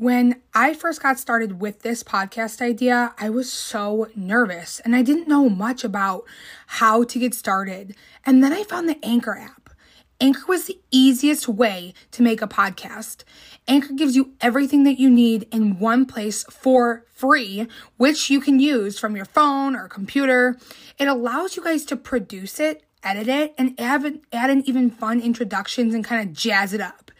When I first got started with this podcast idea, I was so nervous and I didn't know much about how to get started. And then I found the Anchor app. Anchor was the easiest way to make a podcast. Anchor gives you everything that you need in one place for free, which you can use from your phone or computer. It allows you guys to produce it, edit it, and add, add in even fun introductions and kind of jazz it up.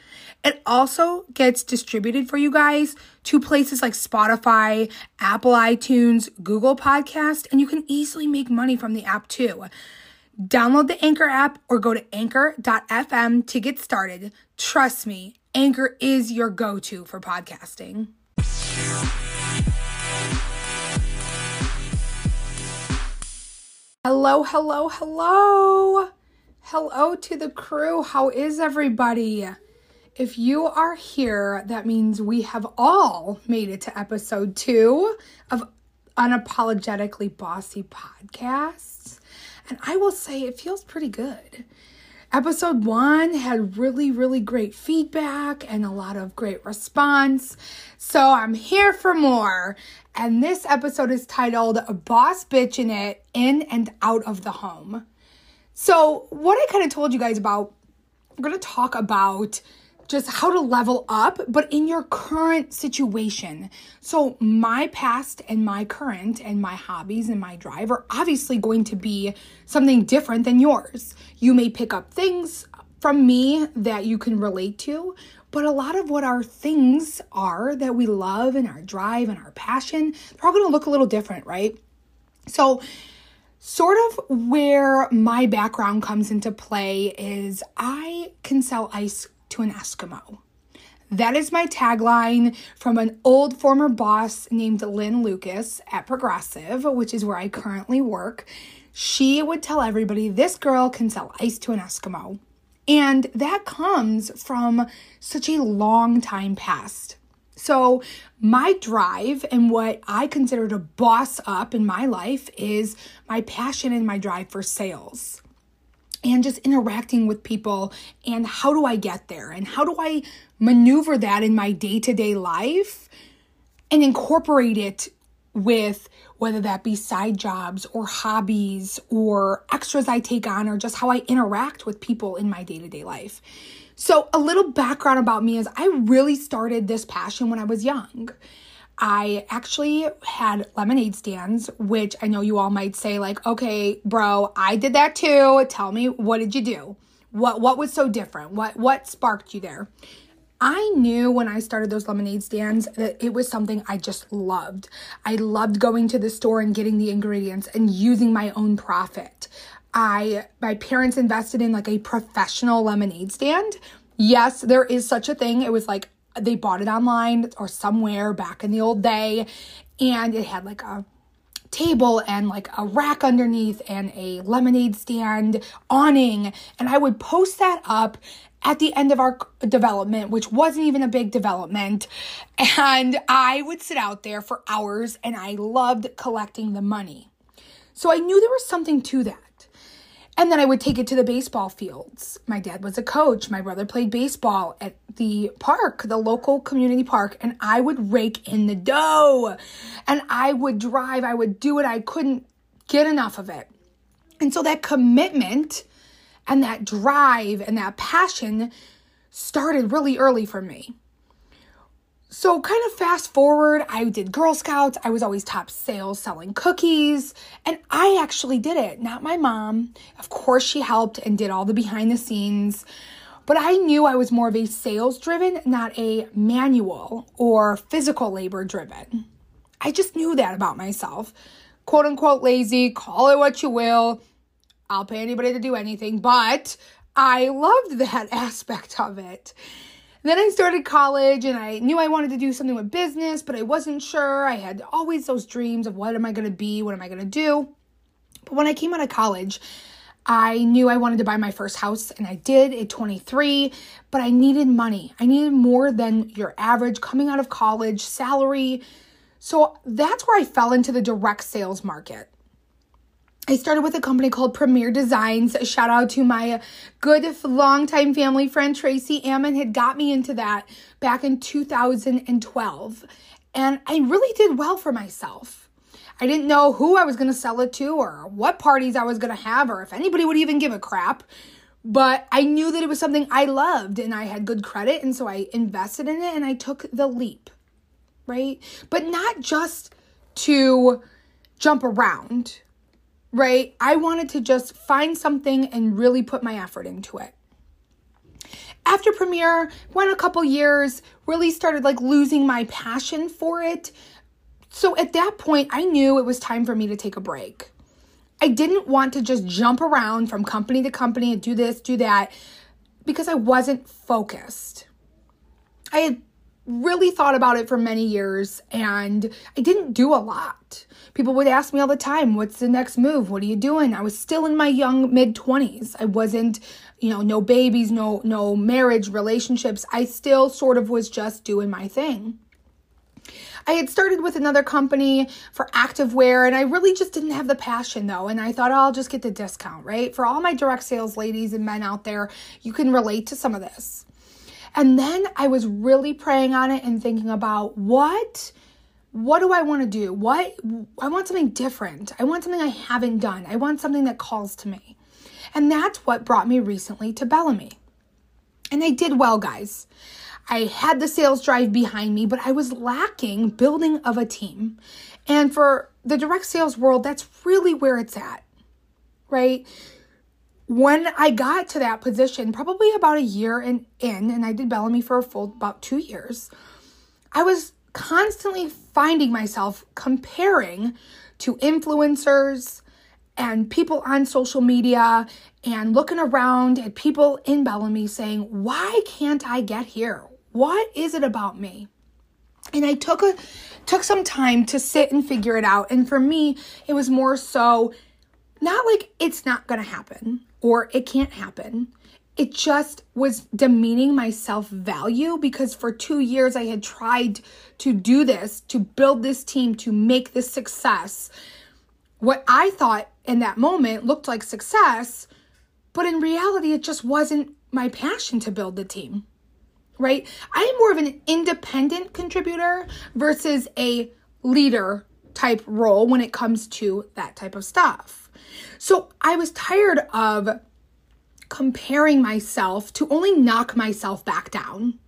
It also gets distributed for you guys to places like Spotify, Apple iTunes, Google Podcast, and you can easily make money from the app too. Download the Anchor app or go to anchor.fm to get started. Trust me, Anchor is your go to for podcasting. Hello, hello, hello. Hello to the crew. How is everybody? If you are here, that means we have all made it to episode two of Unapologetically Bossy Podcasts. And I will say it feels pretty good. Episode one had really, really great feedback and a lot of great response. So I'm here for more. And this episode is titled Boss Bitch in It In and Out of the Home. So, what I kind of told you guys about, we're going to talk about just how to level up, but in your current situation. So, my past and my current and my hobbies and my drive are obviously going to be something different than yours. You may pick up things from me that you can relate to, but a lot of what our things are that we love and our drive and our passion, they're all going to look a little different, right? So, sort of where my background comes into play is I can sell ice to an Eskimo. That is my tagline from an old former boss named Lynn Lucas at Progressive, which is where I currently work. She would tell everybody this girl can sell ice to an Eskimo. And that comes from such a long time past. So, my drive and what I consider to boss up in my life is my passion and my drive for sales and just interacting with people and how do I get there and how do I maneuver that in my day to day life and incorporate it with whether that be side jobs or hobbies or extras I take on or just how I interact with people in my day to day life. So, a little background about me is I really started this passion when I was young. I actually had lemonade stands, which I know you all might say, like, okay, bro, I did that too. Tell me, what did you do? What what was so different? What what sparked you there? I knew when I started those lemonade stands that it was something I just loved. I loved going to the store and getting the ingredients and using my own profit. I my parents invested in like a professional lemonade stand. Yes, there is such a thing. It was like they bought it online or somewhere back in the old day and it had like a table and like a rack underneath and a lemonade stand awning and I would post that up at the end of our development, which wasn't even a big development. And I would sit out there for hours and I loved collecting the money. So I knew there was something to that. And then I would take it to the baseball fields. My dad was a coach. My brother played baseball at the park, the local community park, and I would rake in the dough. And I would drive, I would do it. I couldn't get enough of it. And so that commitment and that drive and that passion started really early for me. So, kind of fast forward, I did Girl Scouts. I was always top sales selling cookies. And I actually did it, not my mom. Of course, she helped and did all the behind the scenes. But I knew I was more of a sales driven, not a manual or physical labor driven. I just knew that about myself. Quote unquote lazy, call it what you will. I'll pay anybody to do anything. But I loved that aspect of it. Then I started college and I knew I wanted to do something with business, but I wasn't sure. I had always those dreams of what am I going to be? What am I going to do? But when I came out of college, I knew I wanted to buy my first house and I did at 23, but I needed money. I needed more than your average coming out of college salary. So that's where I fell into the direct sales market. I started with a company called Premier Designs. Shout out to my good longtime family friend Tracy Ammon had got me into that back in 2012. And I really did well for myself. I didn't know who I was going to sell it to or what parties I was going to have or if anybody would even give a crap. But I knew that it was something I loved and I had good credit. And so I invested in it and I took the leap, right? But not just to jump around, right? I wanted to just find something and really put my effort into it. After Premier, went a couple years, really started like losing my passion for it. So at that point, I knew it was time for me to take a break. I didn't want to just jump around from company to company and do this, do that, because I wasn't focused. I had really thought about it for many years and I didn't do a lot. People would ask me all the time, What's the next move? What are you doing? I was still in my young mid 20s. I wasn't, you know, no babies, no no marriage, relationships. I still sort of was just doing my thing. I had started with another company for activewear and I really just didn't have the passion though. And I thought, oh, I'll just get the discount, right? For all my direct sales ladies and men out there, you can relate to some of this. And then I was really praying on it and thinking about what what do I want to do? What I want something different. I want something I haven't done. I want something that calls to me. And that's what brought me recently to Bellamy. And I did well, guys. I had the sales drive behind me, but I was lacking building of a team. And for the direct sales world, that's really where it's at, right? When I got to that position, probably about a year in, in, and I did Bellamy for a full about two years, I was constantly finding myself comparing to influencers and people on social media and looking around at people in Bellamy saying, Why can't I get here? What is it about me? And I took a took some time to sit and figure it out. And for me, it was more so not like it's not gonna happen or it can't happen. It just was demeaning my self value because for two years I had tried to do this, to build this team, to make this success. What I thought in that moment looked like success, but in reality, it just wasn't my passion to build the team, right? I'm more of an independent contributor versus a leader type role when it comes to that type of stuff. So I was tired of comparing myself to only knock myself back down.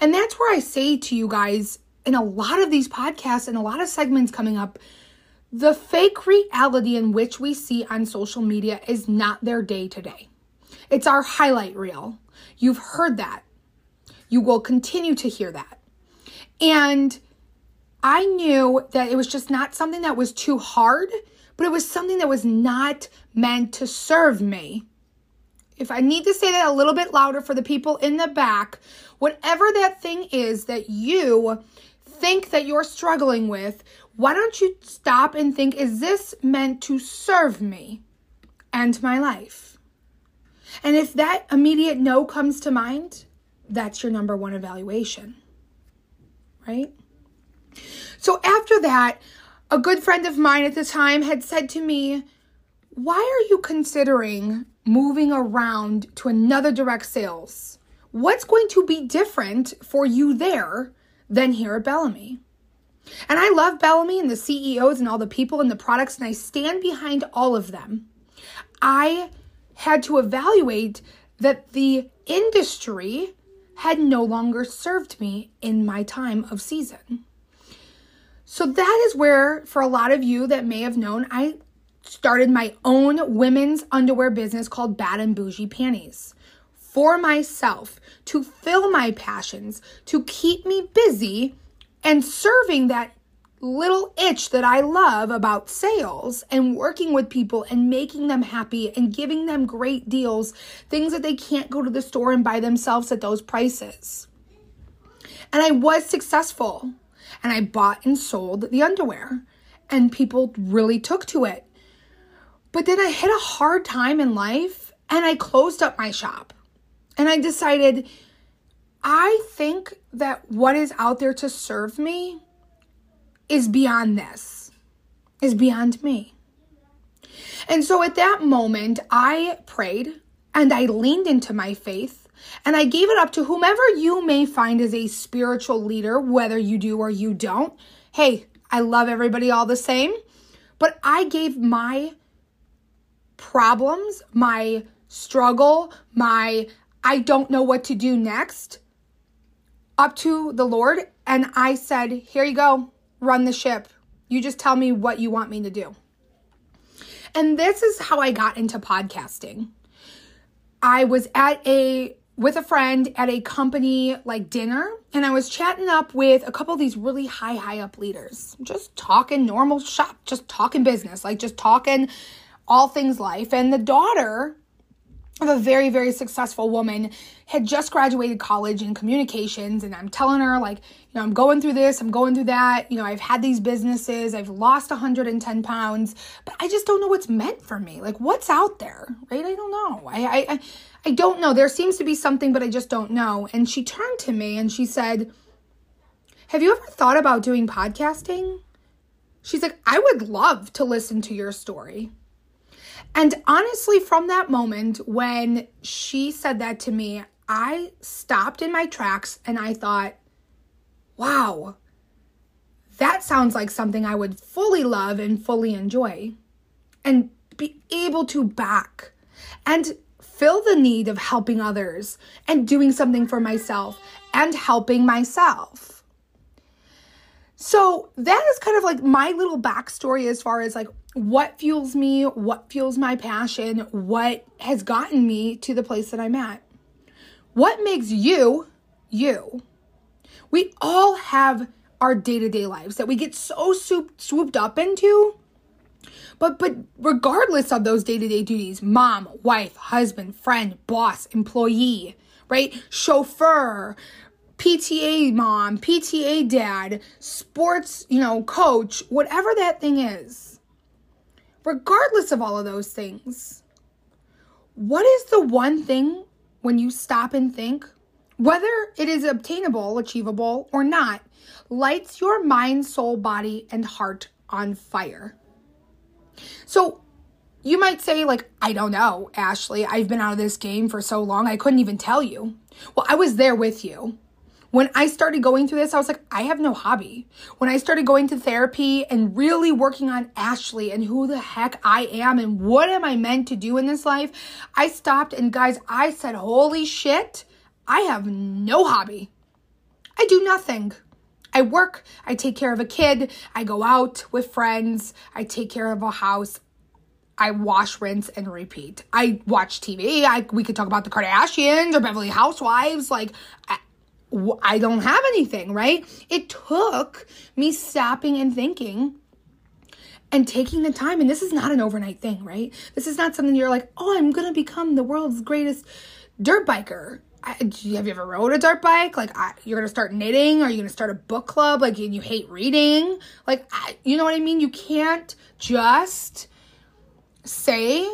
And that's where I say to you guys in a lot of these podcasts and a lot of segments coming up the fake reality in which we see on social media is not their day to day. It's our highlight reel. You've heard that. You will continue to hear that. And I knew that it was just not something that was too hard but it was something that was not meant to serve me. If I need to say that a little bit louder for the people in the back, whatever that thing is that you think that you're struggling with, why don't you stop and think, is this meant to serve me and my life? And if that immediate no comes to mind, that's your number one evaluation, right? So after that, a good friend of mine at the time had said to me, Why are you considering moving around to another direct sales? What's going to be different for you there than here at Bellamy? And I love Bellamy and the CEOs and all the people and the products, and I stand behind all of them. I had to evaluate that the industry had no longer served me in my time of season. So that is where, for a lot of you that may have known, I started my own women's underwear business called Bad and Bougie Panties for myself to fill my passions, to keep me busy and serving that little itch that I love about sales and working with people and making them happy and giving them great deals, things that they can't go to the store and buy themselves at those prices. And I was successful and I bought and sold the underwear, and people really took to it. But then I hit a hard time in life and I closed up my shop. And I decided I think that what is out there to serve me is beyond this, is beyond me. And so at that moment, I prayed and I leaned into my faith and I gave it up to whomever you may find as a spiritual leader, whether you do or you don't. Hey, I love everybody all the same, but I gave my problems, my struggle, my I don't know what to do next up to the Lord. And I said, Here you go, run the ship. You just tell me what you want me to do. And this is how I got into podcasting. I was at a with a friend at a company like dinner and I was chatting up with a couple of these really high high up leaders. Just talking normal shop, just talking business, like just talking all things life. And the daughter of a very very successful woman had just graduated college in communications and i'm telling her like you know i'm going through this i'm going through that you know i've had these businesses i've lost 110 pounds but i just don't know what's meant for me. Like what's out there right? I don't know. I i i don't know. There seems to be something but i just don't know. And she turned to me and she said have you ever thought about doing podcasting? She's like i would love to listen to your story and honestly, from that moment when she said that to me, I stopped in my tracks and I thought, wow, that sounds like something I would fully love and fully enjoy and be able to back and fill the need of helping others and doing something for myself and helping myself. So that is kind of like my little backstory as far as like what fuels me, what fuels my passion, what has gotten me to the place that I'm at. What makes you you? We all have our day-to-day lives that we get so swooped up into. But but regardless of those day-to-day duties, mom, wife, husband, friend, boss, employee, right? Chauffeur, PTA mom, PTA dad, sports, you know, coach, whatever that thing is. Regardless of all of those things, what is the one thing when you stop and think, whether it is obtainable, achievable, or not, lights your mind, soul, body, and heart on fire? So, you might say, like, I don't know, Ashley. I've been out of this game for so long, I couldn't even tell you. Well, I was there with you. When I started going through this, I was like, I have no hobby. When I started going to therapy and really working on Ashley and who the heck I am and what am I meant to do in this life, I stopped and guys, I said, holy shit, I have no hobby. I do nothing. I work, I take care of a kid, I go out with friends, I take care of a house. I wash, rinse, and repeat. I watch TV. I we could talk about the Kardashians or Beverly Housewives. Like I don't have anything, right? It took me stopping and thinking and taking the time. And this is not an overnight thing, right? This is not something you're like, oh, I'm going to become the world's greatest dirt biker. I, have you ever rode a dirt bike? Like, I, you're going to start knitting? Are you going to start a book club? Like, you hate reading? Like, I, you know what I mean? You can't just say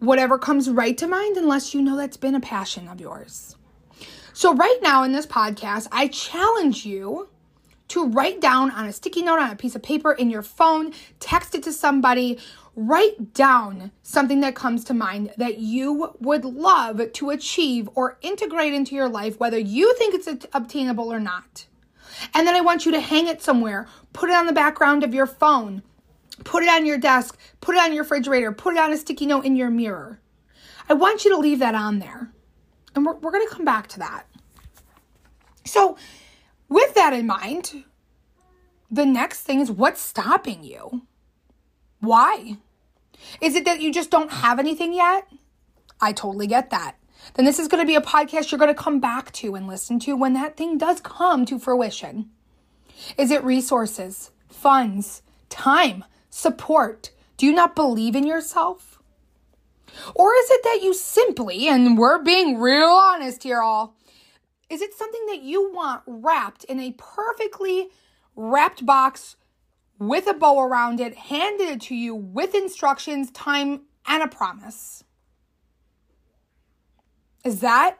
whatever comes right to mind unless you know that's been a passion of yours. So, right now in this podcast, I challenge you to write down on a sticky note on a piece of paper in your phone, text it to somebody, write down something that comes to mind that you would love to achieve or integrate into your life, whether you think it's obtainable or not. And then I want you to hang it somewhere, put it on the background of your phone, put it on your desk, put it on your refrigerator, put it on a sticky note in your mirror. I want you to leave that on there. And we're, we're going to come back to that. So, with that in mind, the next thing is what's stopping you? Why? Is it that you just don't have anything yet? I totally get that. Then this is going to be a podcast you're going to come back to and listen to when that thing does come to fruition. Is it resources, funds, time, support? Do you not believe in yourself? Or is it that you simply, and we're being real honest here, all, is it something that you want wrapped in a perfectly wrapped box with a bow around it, handed to you with instructions, time, and a promise? Is that?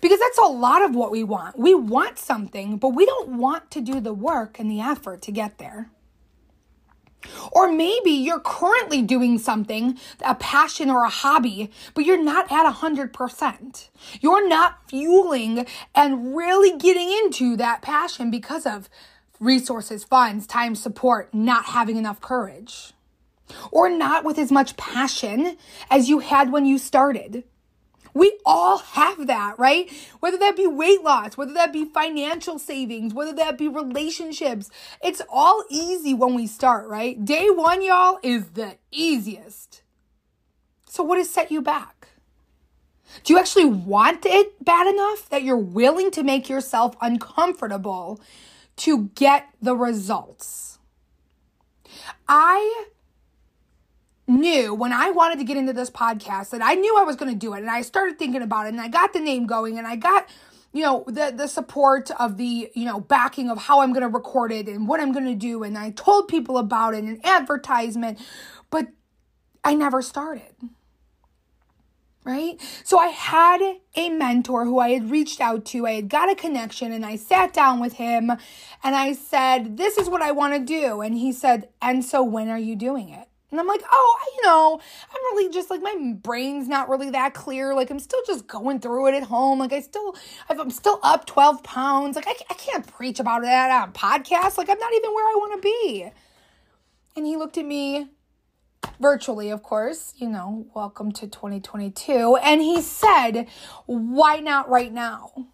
Because that's a lot of what we want. We want something, but we don't want to do the work and the effort to get there. Or maybe you're currently doing something, a passion or a hobby, but you're not at 100%. You're not fueling and really getting into that passion because of resources, funds, time, support, not having enough courage. Or not with as much passion as you had when you started. We all have that, right? Whether that be weight loss, whether that be financial savings, whether that be relationships. It's all easy when we start, right? Day one, y'all, is the easiest. So, what has set you back? Do you actually want it bad enough that you're willing to make yourself uncomfortable to get the results? I knew when I wanted to get into this podcast that I knew I was going to do it and I started thinking about it and I got the name going and I got you know the the support of the you know backing of how I'm going to record it and what I'm going to do and I told people about it and advertisement but I never started. Right? So I had a mentor who I had reached out to I had got a connection and I sat down with him and I said this is what I want to do and he said and so when are you doing it and I'm like, oh, you know, I'm really just like my brain's not really that clear. Like I'm still just going through it at home. Like I still, I'm still up 12 pounds. Like I, I can't preach about that on podcast. Like I'm not even where I want to be. And he looked at me virtually, of course, you know, welcome to 2022. And he said, why not right now?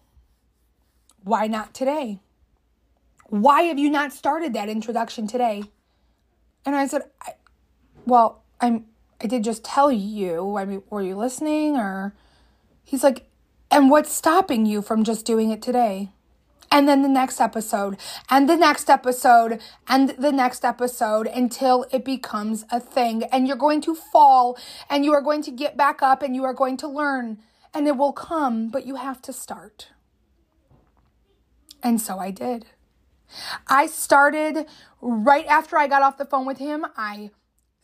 Why not today? Why have you not started that introduction today? And I said, I, well, I'm I did just tell you. I mean, were you listening or he's like, and what's stopping you from just doing it today? And then the next episode, and the next episode, and the next episode until it becomes a thing. And you're going to fall, and you are going to get back up, and you are going to learn, and it will come, but you have to start. And so I did. I started right after I got off the phone with him. I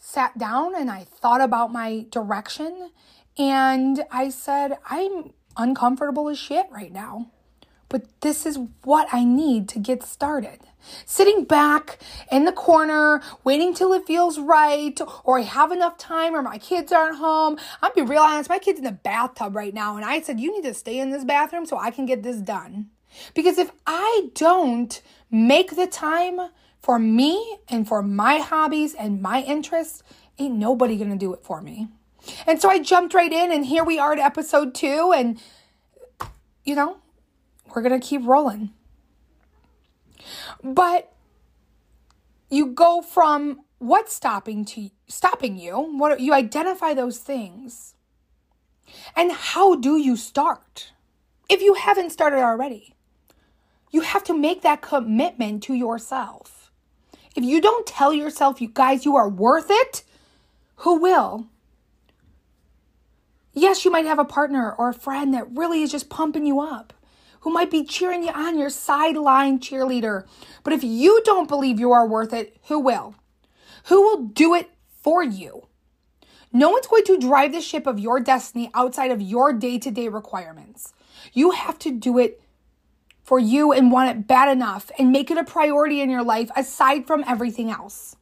sat down and I thought about my direction and I said, I'm uncomfortable as shit right now, but this is what I need to get started. Sitting back in the corner, waiting till it feels right, or I have enough time, or my kids aren't home. I'll be real honest, my kid's in the bathtub right now, and I said, You need to stay in this bathroom so I can get this done. Because if I don't make the time for me and for my hobbies and my interests, ain't nobody gonna do it for me. And so I jumped right in, and here we are at episode two, and you know, we're gonna keep rolling. But you go from what's stopping to stopping you, what you identify those things. And how do you start? If you haven't started already, you have to make that commitment to yourself. If you don't tell yourself, you guys, you are worth it, who will? Yes, you might have a partner or a friend that really is just pumping you up, who might be cheering you on, your sideline cheerleader. But if you don't believe you are worth it, who will? Who will do it for you? No one's going to drive the ship of your destiny outside of your day to day requirements. You have to do it for you and want it bad enough and make it a priority in your life aside from everything else.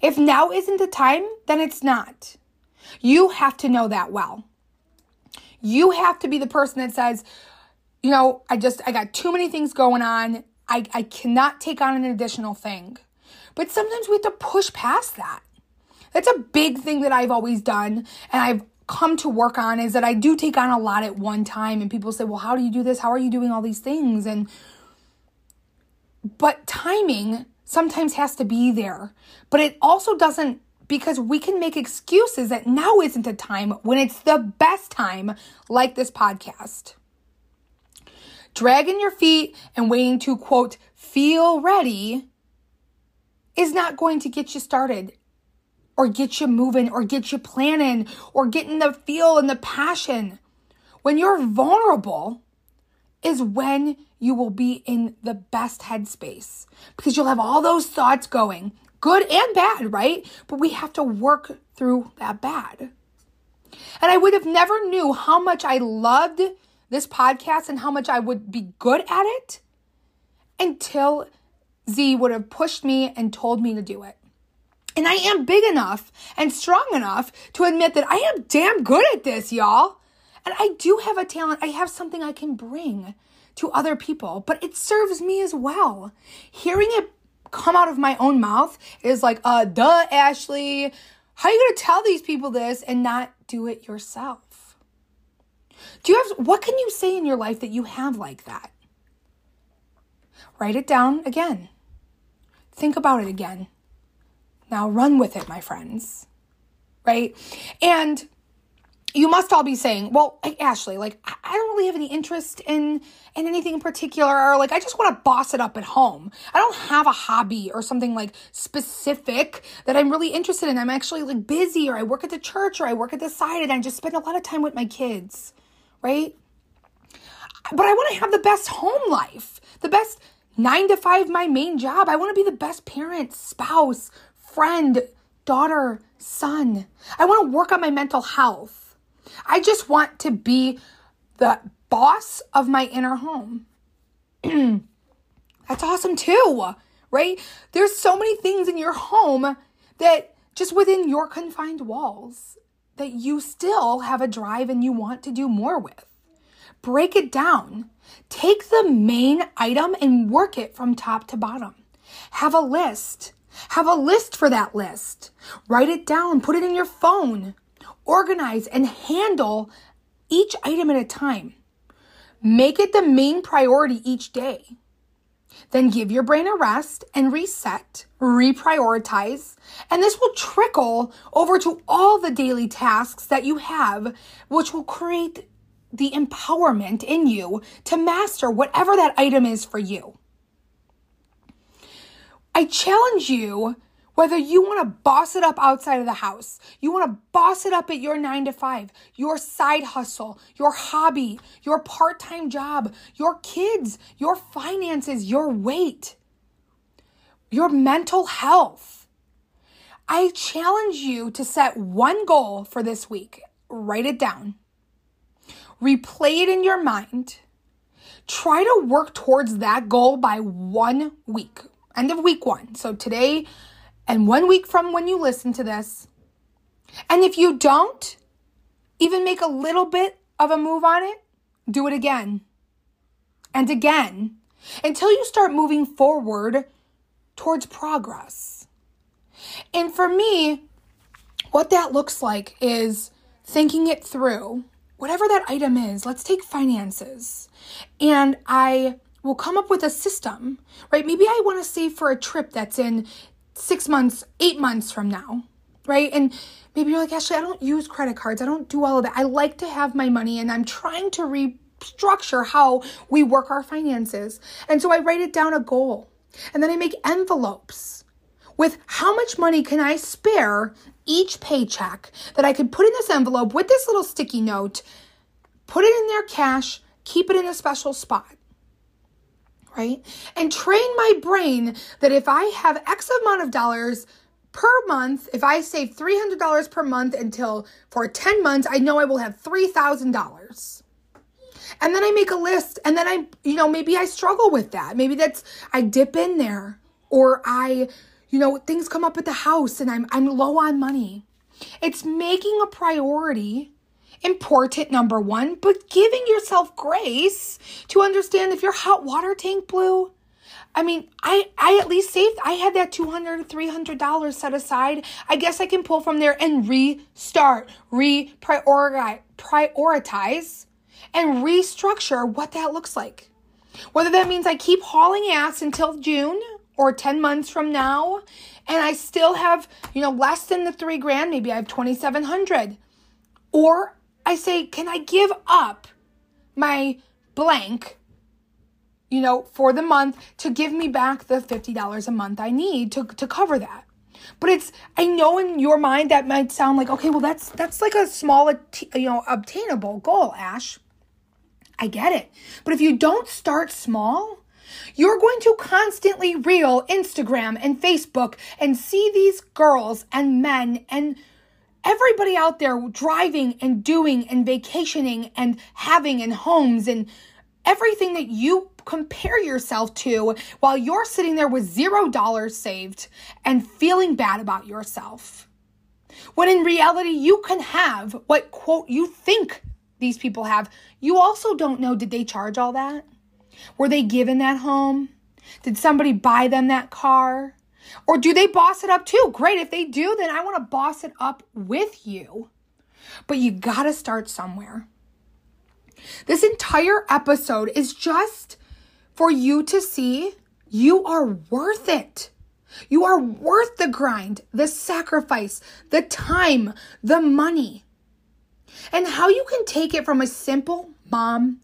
If now isn't the time, then it's not. You have to know that well. You have to be the person that says, you know, I just, I got too many things going on. I, I cannot take on an additional thing. But sometimes we have to push past that. That's a big thing that I've always done. And I've come to work on is that I do take on a lot at one time and people say, "Well, how do you do this? How are you doing all these things?" and but timing sometimes has to be there. But it also doesn't because we can make excuses that now isn't the time when it's the best time like this podcast. Dragging your feet and waiting to quote feel ready is not going to get you started or get you moving or get you planning or getting the feel and the passion. When you're vulnerable is when you will be in the best headspace because you'll have all those thoughts going, good and bad, right? But we have to work through that bad. And I would have never knew how much I loved this podcast and how much I would be good at it until Z would have pushed me and told me to do it. And I am big enough and strong enough to admit that I am damn good at this, y'all. And I do have a talent. I have something I can bring to other people, but it serves me as well. Hearing it come out of my own mouth is like, uh, duh, Ashley. How are you going to tell these people this and not do it yourself? Do you have, what can you say in your life that you have like that? Write it down again. Think about it again. Now run with it, my friends. Right? And you must all be saying, well, Ashley, like, I don't really have any interest in, in anything in particular, or like, I just want to boss it up at home. I don't have a hobby or something like specific that I'm really interested in. I'm actually like busy, or I work at the church, or I work at the side, and I just spend a lot of time with my kids, right? But I want to have the best home life, the best nine to five, my main job. I want to be the best parent, spouse, friend, daughter, son. I want to work on my mental health. I just want to be the boss of my inner home. That's awesome too, right? There's so many things in your home that just within your confined walls that you still have a drive and you want to do more with. Break it down. Take the main item and work it from top to bottom. Have a list. Have a list for that list. Write it down, put it in your phone. Organize and handle each item at a time. Make it the main priority each day. Then give your brain a rest and reset, reprioritize, and this will trickle over to all the daily tasks that you have, which will create the empowerment in you to master whatever that item is for you. I challenge you whether you want to boss it up outside of the house, you want to boss it up at your nine to five, your side hustle, your hobby, your part time job, your kids, your finances, your weight, your mental health. I challenge you to set one goal for this week. Write it down. Replay it in your mind. Try to work towards that goal by one week end of week one. So today and one week from when you listen to this. And if you don't even make a little bit of a move on it, do it again and again until you start moving forward towards progress. And for me, what that looks like is thinking it through. Whatever that item is, let's take finances. And I will come up with a system, right? Maybe I want to save for a trip that's in six months, eight months from now, right? And maybe you're like, Ashley, I don't use credit cards. I don't do all of that. I like to have my money and I'm trying to restructure how we work our finances. And so I write it down a goal and then I make envelopes with how much money can I spare each paycheck that I could put in this envelope with this little sticky note, put it in there cash, keep it in a special spot right? And train my brain that if I have X amount of dollars per month, if I save $300 per month until for 10 months, I know I will have $3,000. And then I make a list and then I, you know, maybe I struggle with that. Maybe that's, I dip in there or I, you know, things come up at the house and I'm, I'm low on money. It's making a priority important, number one, but giving yourself grace to understand if your hot water tank blew. I mean, I, I at least saved, I had that $200, $300 set aside. I guess I can pull from there and restart, re-prioritize, prioritize, and restructure what that looks like. Whether that means I keep hauling ass until June or 10 months from now, and I still have, you know, less than the three grand, maybe I have 2,700. Or I say, can I give up my blank, you know, for the month to give me back the $50 a month I need to, to cover that? But it's, I know in your mind that might sound like, okay, well, that's, that's like a small, you know, obtainable goal, Ash. I get it. But if you don't start small, you're going to constantly reel Instagram and Facebook and see these girls and men and everybody out there driving and doing and vacationing and having and homes and everything that you compare yourself to while you're sitting there with zero dollars saved and feeling bad about yourself. When in reality, you can have what quote you think these people have. You also don't know did they charge all that? Were they given that home? Did somebody buy them that car? Or do they boss it up too? Great. If they do, then I want to boss it up with you. But you got to start somewhere. This entire episode is just for you to see you are worth it. You are worth the grind, the sacrifice, the time, the money. And how you can take it from a simple mom,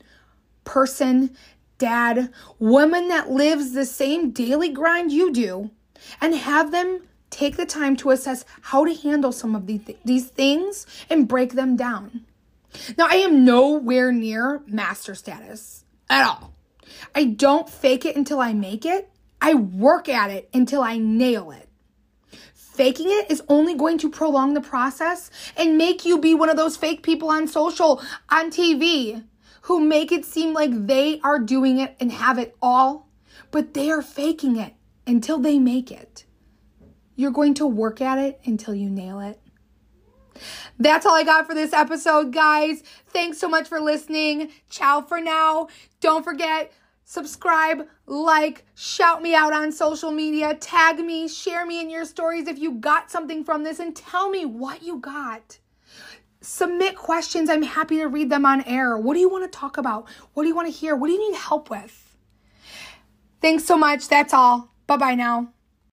person, dad, woman that lives the same daily grind you do, and have them take the time to assess how to handle some of these, these things and break them down. Now, I am nowhere near master status at all. I don't fake it until I make it. I work at it until I nail it. Faking it is only going to prolong the process and make you be one of those fake people on social, on TV, who make it seem like they are doing it and have it all, but they are faking it until they make it. You're going to work at it until you nail it. That's all I got for this episode, guys. Thanks so much for listening. Ciao for now. Don't forget, subscribe, like, shout me out on social media, tag me, share me in your stories if you got something from this, and tell me what you got. Submit questions. I'm happy to read them on air. What do you want to talk about? What do you want to hear? What do you need help with? Thanks so much. That's all. Bye bye now.